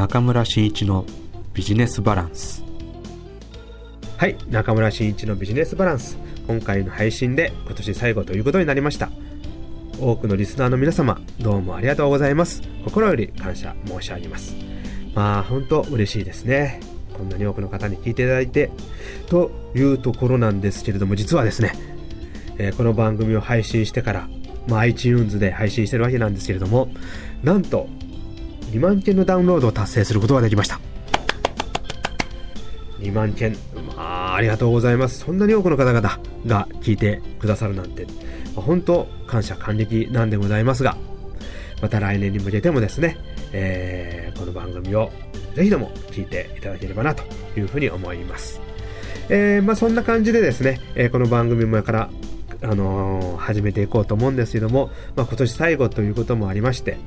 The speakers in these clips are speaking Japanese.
中村真一のビジネスバランス。はい中村真一のビジネスバランス。今回の配信で今年最後ということになりました。多くのリスナーの皆様どうもありがとうございます。心より感謝申し上げます。まあ本当嬉しいですね。こんなに多くの方に聞いていただいてというところなんですけれども実はですね、えー、この番組を配信してからまあ、iTunes で配信してるわけなんですけれどもなんと2万件のダウンロードを達成することができました。2万件まあありがとうございます。そんなに多くの方々が聞いてくださるなんて、まあ、本当感謝感激なんでございますが。また来年に向けてもですね、えー、この番組をぜひとも聞いていただければなというふうに思います。えー、まあそんな感じでですね、えー、この番組もからあのー、始めていこうと思うんですけども、まあ、今年最後ということもありまして、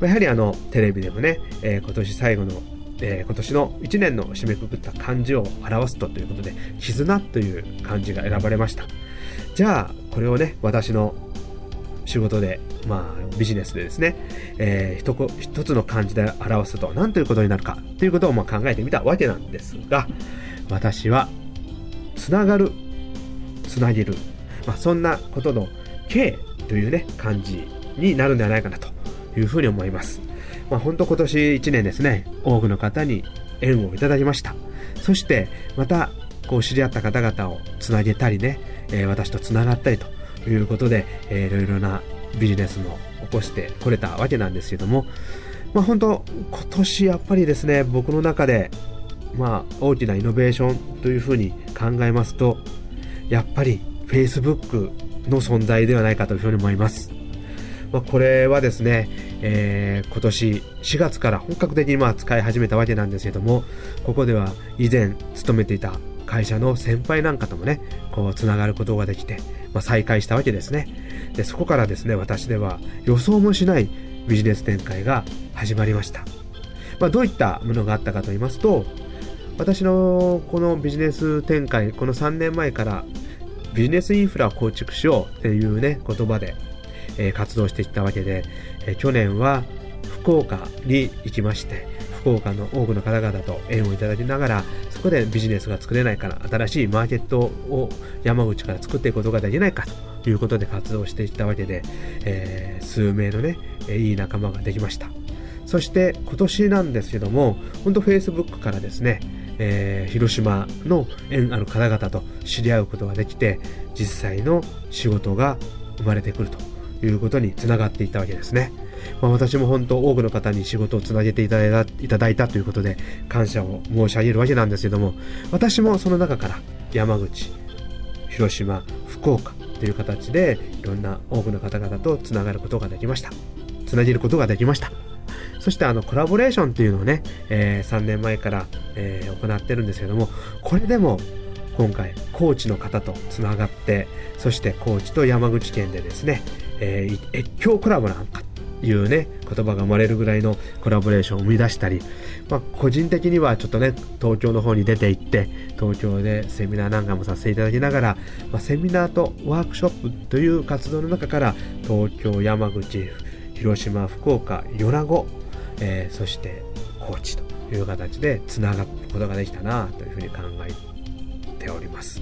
やはりあのテレビでもね、えー、今年最後の、えー、今年の1年の締めくくった漢字を表すとということで「絆」という漢字が選ばれました。じゃあこれをね私の仕事で、まあ、ビジネスでですね、えー、一つの漢字で表すと何ということになるかということをま考えてみたわけなんですが私はつながるつなげる。まあ、そんなことの K というね、感じになるんではないかなというふうに思います。まあ、本当今年1年ですね、多くの方に縁をいただきました。そして、また、こう知り合った方々をつなげたりね、えー、私とつながったりということで、えー、いろいろなビジネスも起こしてこれたわけなんですけども、まあ、本当今年やっぱりですね僕の中で、まあ、大きなイノベーションというふうに考えますとやっぱり Facebook の存在ではないかというふうに思います。まあ、これはですね、えー、今年4月から本格的にまあ使い始めたわけなんですけども、ここでは以前勤めていた会社の先輩なんかともね、こう、つながることができて、まあ、再開したわけですね。で、そこからですね、私では予想もしないビジネス展開が始まりました。まあ、どういったものがあったかと言いますと、私のこのビジネス展開、この3年前からビジネスインフラを構築しようっていうね、言葉で、え、活動していったわけで、え、去年は福岡に行きまして、福岡の多くの方々と縁をいただきながら、そこでビジネスが作れないかな、新しいマーケットを山口から作っていくことができないかということで活動していったわけで、えー、数名のね、いい仲間ができました。そして今年なんですけども、本当 Facebook からですね、えー、広島の縁ある方々と知り合うことができて実際の仕事が生まれてくるということにつながっていったわけですね。まあ、私も本当多くの方に仕事をつなげていただいたいただいたということで感謝を申し上げるわけなんですけども私もその中から山口広島福岡という形でいろんな多くの方々とつながることができましたつなげることができましたそしてあのコラボレーションっていうのをね、えー、3年前から、えー、行ってるんですけども、これでも今回、高知の方とつながって、そして高知と山口県でですね、えー、越境コラボなんかというね、言葉が生まれるぐらいのコラボレーションを生み出したり、まあ、個人的にはちょっとね、東京の方に出て行って、東京でセミナーなんかもさせていただきながら、まあ、セミナーとワークショップという活動の中から、東京、山口、広島、福岡、米子、えー、そしてコーチという形でつながることができたなというふうに考えてております。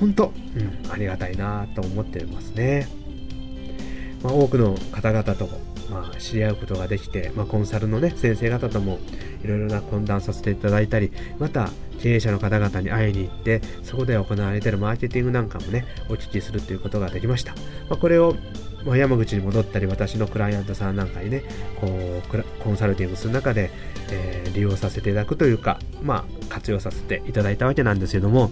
本当、うん、ありがたいなと思ってますね。まあ、多くの方々とまあ、知り合うことができて、まあ、コンサルの、ね、先生方ともいろいろな懇談させていただいたりまた経営者の方々に会いに行ってそこで行われているマーケティングなんかもねお聞きするということができました、まあ、これをま、山口に戻ったり私のクライアントさんなんかにねこうコンサルティングする中で、えー、利用させていただくというか、まあ、活用させていただいたわけなんですけども、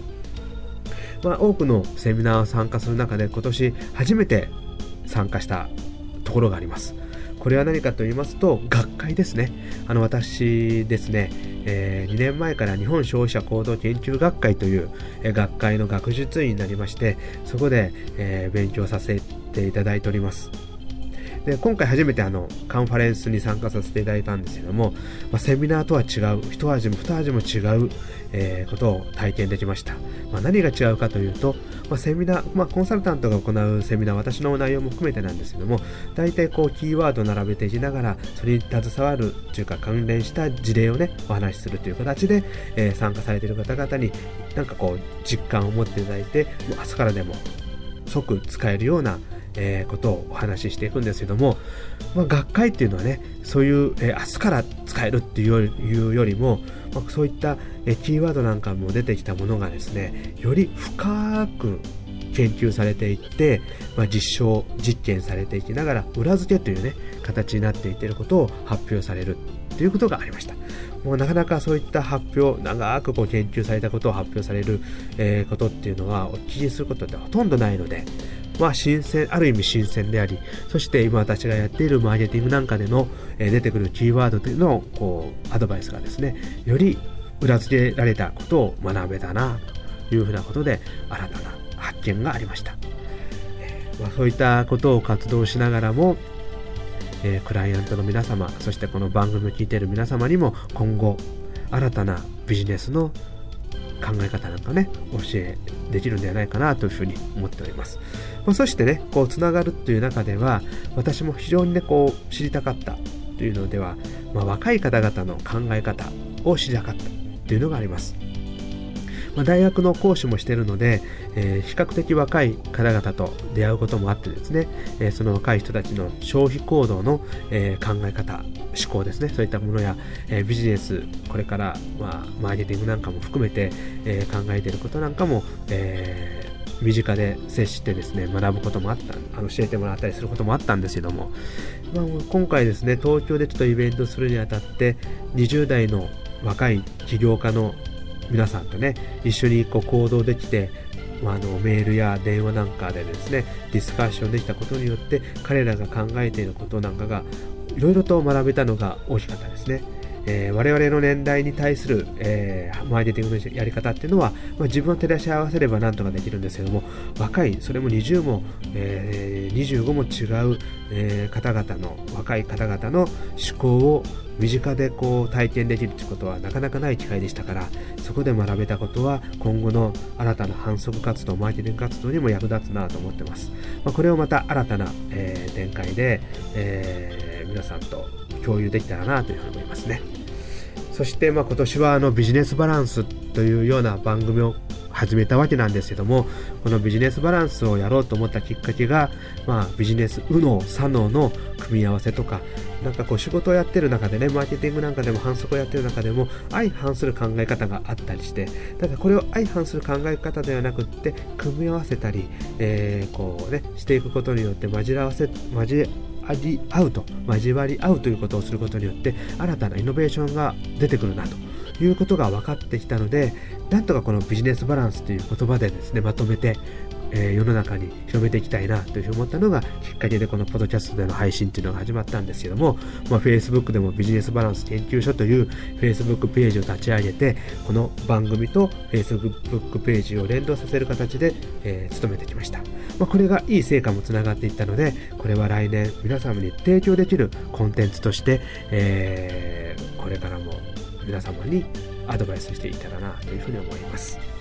まあ、多くのセミナーを参加する中で今年初めて参加したところがありますこれは何かと言いますと学会ですねあの私ですね、えー、2年前から日本消費者行動研究学会という、え、学会の学術員になりましてそこで、えー、勉強させていただいております。で今回初めてあのカンファレンスに参加させていただいたんですけども、まあ、セミナーとは違う一味も二味も違う、えー、ことを体験できました、まあ、何が違うかというと、まあ、セミナー、まあ、コンサルタントが行うセミナー私の内容も含めてなんですけども大体こうキーワードを並べていきながらそれに携わるというか関連した事例をねお話しするという形で、えー、参加されている方々になんかこう実感を持っていただいてもう明日からでも即使えるようなえー、ことをお話ししていくんですけども、まあ、学会っていうのはねそういう、えー、明日から使えるっていうよりも、まあ、そういった、えー、キーワードなんかも出てきたものがですねより深く研究されていって、まあ、実証実験されていきながら裏付けというね形になっていっていることを発表されるということがありました。もうなかなかそういった発表長くこう研究されたことを発表される、えー、ことっていうのはお聞きすることってほとんどないのでまあ、新鮮、ある意味新鮮であり、そして今私がやっているマーケティングなんかでの、え、出てくるキーワードというのを、こう、アドバイスがですね、より裏付けられたことを学べたな、というふうなことで、新たな発見がありました。え、まあ、そういったことを活動しながらも、え、クライアントの皆様、そしてこの番組を聞いている皆様にも今後、新たなビジネスの考え方なんかね、教えできるんではないかなというふうに思っております。まあ、そしてね、こう、つながるっていう中では、私も非常にね、こう、知りたかったというのでは、まあ、若い方々の考え方を知りたかったというのがあります。ま、大学の講師もしてるので、えー、比較的若い方々と出会うこともあってですね、えー、その若い人たちの消費行動の、えー、考え方、思考ですね、そういったものや、えビジネス、これから、まあ、マーケティングなんかも含めて、え考えていることなんかも、え身近で接してですね、学ぶこともあった、あの教えてもらったりすることもあったんですけども、まあ、今回ですね、東京でちょっとイベントするにあたって、20代の若い起業家の皆さんとね、一緒にこう行動できて、まあ、あのメールや電話なんかでですね、ディスカッションできたことによって、彼らが考えていることなんかが、いろいろと学べたのが大きかったですね。えー、我々の年代に対する、えー、マーケティングのやり方っていうのは、まあ、自分を照らし合わせればなんとかできるんですけども若いそれも20も、えー、25も違う、えー、方々の若い方々の思考を身近でこう体験できるということはなかなかない機会でしたからそこで学べたことは今後の新たな反則活動マーケティング活動にも役立つなと思ってます、まあ、これをまた新たな、えー、展開で、えー、皆さんと共有できたらなというふうに思いますね。そしてまあ今年はあのビジネスバランスというような番組を始めたわけなんですけども、このビジネスバランスをやろうと思ったきっかけが、まあビジネス右脳、左脳の組み合わせとか、なんかこう仕事をやってる中でね、マーケティングなんかでも反則をやってる中でも相反する考え方があったりして、ただこれを相反する考え方ではなくって、組み合わせたり、えー、こうね、していくことによって混じらわせ、交り合うと交わり合うということをすることによって新たなイノベーションが出てくるなと。いうことが分かってきたのでなんとかこのビジネスバランスという言葉でですねまとめてえー、世の中に広めていきたいなというふうに思ったのがきっかけでこのポッドキャストでの配信っていうのが始まったんですけども、まあ、Facebook でもビジネスバランス研究所という Facebook ページを立ち上げてこの番組と Facebook ページを連動させる形で、えー、努めてきました、まあ、これがいい成果もつながっていったのでこれは来年皆様に提供できるコンテンツとして、えー、これからも皆様にアドバイスしていたらなというふうに思います。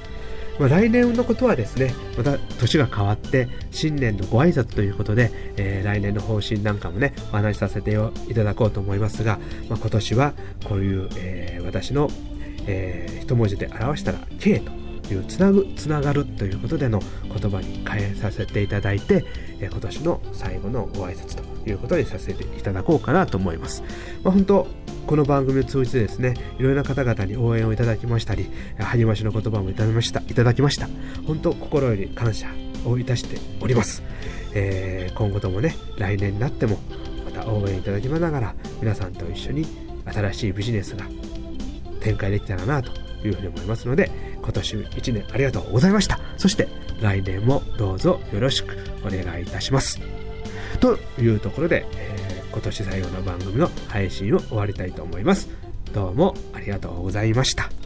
まあ、来年のことはですね、また年が変わって、新年のご挨拶ということで、えー、来年の方針なんかもね、お話しさせていただこうと思いますが、まあ、今年はこういう、えー、私の、えー、一文字で表したら K というつなぐ、つながるということでの言葉に変えさせていただいて、今年の最後のご挨拶ということにさせていただこうかなと思います。まあ、本当この番組を通じてですね、いろいろな方々に応援をいただきましたり、励ましの言葉もいただきました。いただきました。本当心より感謝をいたしております。えー、今後ともね、来年になっても、また応援いただきながら、皆さんと一緒に新しいビジネスが展開できたらなというふうに思いますので、今年1年ありがとうございました。そして来年もどうぞよろしくお願いいたします。というところで、えー今年最後の番組の配信を終わりたいと思います。どうもありがとうございました。